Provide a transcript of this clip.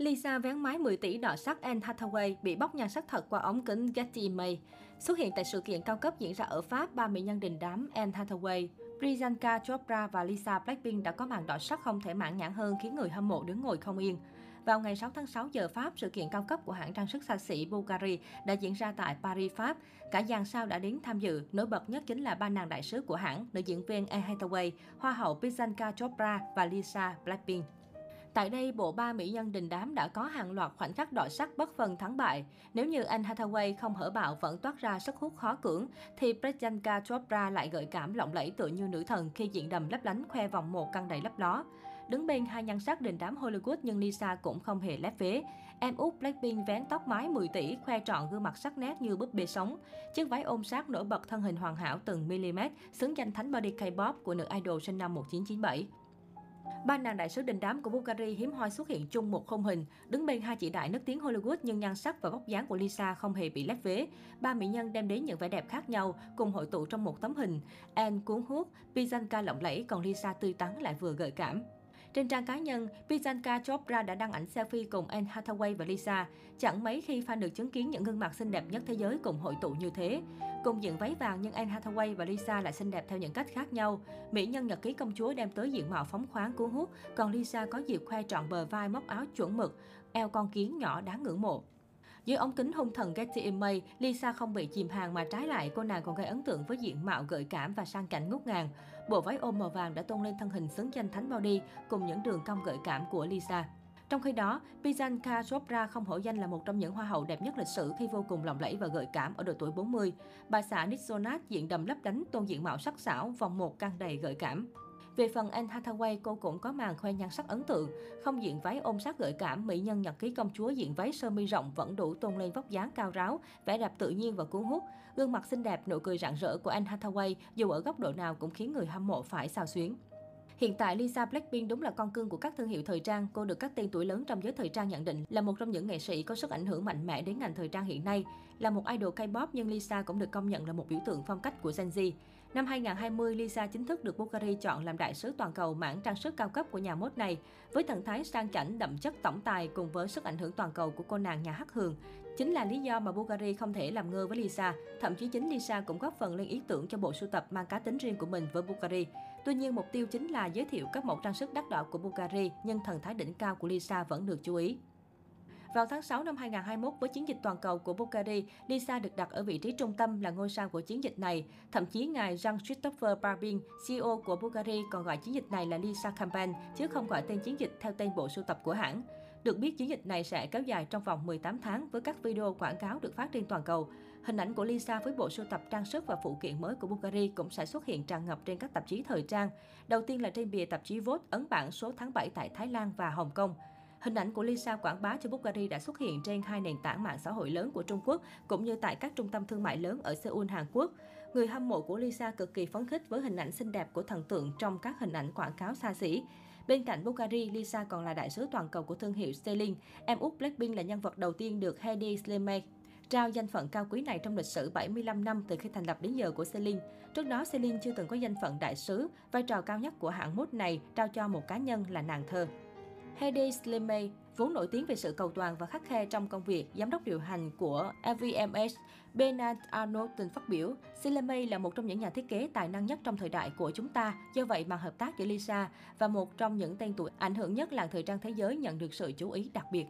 Lisa vén mái 10 tỷ đỏ sắc Anne Hathaway bị bóc nhan sắc thật qua ống kính Getty Image. Xuất hiện tại sự kiện cao cấp diễn ra ở Pháp, ba mỹ nhân đình đám Anne Hathaway, Priyanka Chopra và Lisa Blackpink đã có màn đỏ sắc không thể mãn nhãn hơn khiến người hâm mộ đứng ngồi không yên. Vào ngày 6 tháng 6 giờ Pháp, sự kiện cao cấp của hãng trang sức xa xỉ Bulgari đã diễn ra tại Paris, Pháp. Cả dàn sao đã đến tham dự, nổi bật nhất chính là ba nàng đại sứ của hãng, nữ diễn viên Anne Hathaway, hoa hậu Priyanka Chopra và Lisa Blackpink. Tại đây, bộ ba mỹ nhân đình đám đã có hàng loạt khoảnh khắc đỏ sắc bất phân thắng bại. Nếu như Anne Hathaway không hở bạo vẫn toát ra sức hút khó cưỡng, thì Priyanka Chopra lại gợi cảm lộng lẫy tựa như nữ thần khi diện đầm lấp lánh khoe vòng một căng đầy lấp ló. Đứng bên hai nhan sắc đình đám Hollywood nhưng Lisa cũng không hề lép vế. Em út Blackpink vén tóc mái 10 tỷ, khoe trọn gương mặt sắc nét như búp bê sống. Chiếc váy ôm sát nổi bật thân hình hoàn hảo từng mm, xứng danh thánh body K-pop của nữ idol sinh năm 1997. Ba nàng đại sứ đình đám của Bulgari hiếm hoi xuất hiện chung một khung hình. Đứng bên hai chị đại nước tiếng Hollywood nhưng nhan sắc và vóc dáng của Lisa không hề bị lép vế. Ba mỹ nhân đem đến những vẻ đẹp khác nhau, cùng hội tụ trong một tấm hình. Anne cuốn hút, Pizanka lộng lẫy, còn Lisa tươi tắn lại vừa gợi cảm. Trên trang cá nhân, Priyanka Chopra đã đăng ảnh selfie cùng Anne Hathaway và Lisa. Chẳng mấy khi fan được chứng kiến những gương mặt xinh đẹp nhất thế giới cùng hội tụ như thế. Cùng diện váy vàng nhưng Anne Hathaway và Lisa lại xinh đẹp theo những cách khác nhau. Mỹ nhân nhật ký công chúa đem tới diện mạo phóng khoáng cuốn hút, còn Lisa có dịp khoe trọn bờ vai móc áo chuẩn mực, eo con kiến nhỏ đáng ngưỡng mộ. Dưới ống kính hung thần Getty Images, Lisa không bị chìm hàng mà trái lại cô nàng còn gây ấn tượng với diện mạo gợi cảm và sang cảnh ngút ngàn. Bộ váy ôm màu vàng đã tôn lên thân hình xứng danh thánh body cùng những đường cong gợi cảm của Lisa. Trong khi đó, Bianca Chopra không hổ danh là một trong những hoa hậu đẹp nhất lịch sử khi vô cùng lộng lẫy và gợi cảm ở độ tuổi 40. Bà xã Nick Jonas diện đầm lấp đánh tôn diện mạo sắc sảo, vòng một căng đầy gợi cảm. Về phần Anne Hathaway, cô cũng có màn khoe nhan sắc ấn tượng. Không diện váy ôm sát gợi cảm, mỹ nhân nhật ký công chúa diện váy sơ mi rộng vẫn đủ tôn lên vóc dáng cao ráo, vẻ đẹp tự nhiên và cuốn hút. Gương mặt xinh đẹp, nụ cười rạng rỡ của Anne Hathaway dù ở góc độ nào cũng khiến người hâm mộ phải xào xuyến. Hiện tại, Lisa Blackpink đúng là con cưng của các thương hiệu thời trang. Cô được các tên tuổi lớn trong giới thời trang nhận định là một trong những nghệ sĩ có sức ảnh hưởng mạnh mẽ đến ngành thời trang hiện nay. Là một idol K-pop nhưng Lisa cũng được công nhận là một biểu tượng phong cách của Gen Z. Năm 2020, Lisa chính thức được Bulgari chọn làm đại sứ toàn cầu mảng trang sức cao cấp của nhà mốt này. Với thần thái sang chảnh, đậm chất tổng tài cùng với sức ảnh hưởng toàn cầu của cô nàng nhà hát hường, chính là lý do mà Bulgari không thể làm ngơ với Lisa. Thậm chí chính Lisa cũng góp phần lên ý tưởng cho bộ sưu tập mang cá tính riêng của mình với Bulgari. Tuy nhiên, mục tiêu chính là giới thiệu các mẫu trang sức đắt đỏ của Bulgari, nhưng thần thái đỉnh cao của Lisa vẫn được chú ý. Vào tháng 6 năm 2021, với chiến dịch toàn cầu của Bulgari, Lisa được đặt ở vị trí trung tâm là ngôi sao của chiến dịch này. Thậm chí ngài Jean-Christophe Barbin, CEO của Bulgari còn gọi chiến dịch này là Lisa Campaign, chứ không gọi tên chiến dịch theo tên bộ sưu tập của hãng. Được biết, chiến dịch này sẽ kéo dài trong vòng 18 tháng với các video quảng cáo được phát trên toàn cầu. Hình ảnh của Lisa với bộ sưu tập trang sức và phụ kiện mới của Bulgari cũng sẽ xuất hiện tràn ngập trên các tạp chí thời trang. Đầu tiên là trên bìa tạp chí Vogue ấn bản số tháng 7 tại Thái Lan và Hồng Kông. Hình ảnh của Lisa quảng bá cho Bulgari đã xuất hiện trên hai nền tảng mạng xã hội lớn của Trung Quốc, cũng như tại các trung tâm thương mại lớn ở Seoul, Hàn Quốc. Người hâm mộ của Lisa cực kỳ phấn khích với hình ảnh xinh đẹp của thần tượng trong các hình ảnh quảng cáo xa xỉ. Bên cạnh Bulgari, Lisa còn là đại sứ toàn cầu của thương hiệu Celine. Em út Blackpink là nhân vật đầu tiên được Heidi Slimane trao danh phận cao quý này trong lịch sử 75 năm từ khi thành lập đến giờ của Celine. Trước đó, Celine chưa từng có danh phận đại sứ, vai trò cao nhất của hãng mốt này trao cho một cá nhân là nàng thơ. Heidi Slimane, vốn nổi tiếng về sự cầu toàn và khắc khe trong công việc, giám đốc điều hành của LVMH, Bernard Arnault từng phát biểu, Slimane là một trong những nhà thiết kế tài năng nhất trong thời đại của chúng ta, do vậy mà hợp tác giữa Lisa và một trong những tên tuổi ảnh hưởng nhất làng thời trang thế giới nhận được sự chú ý đặc biệt.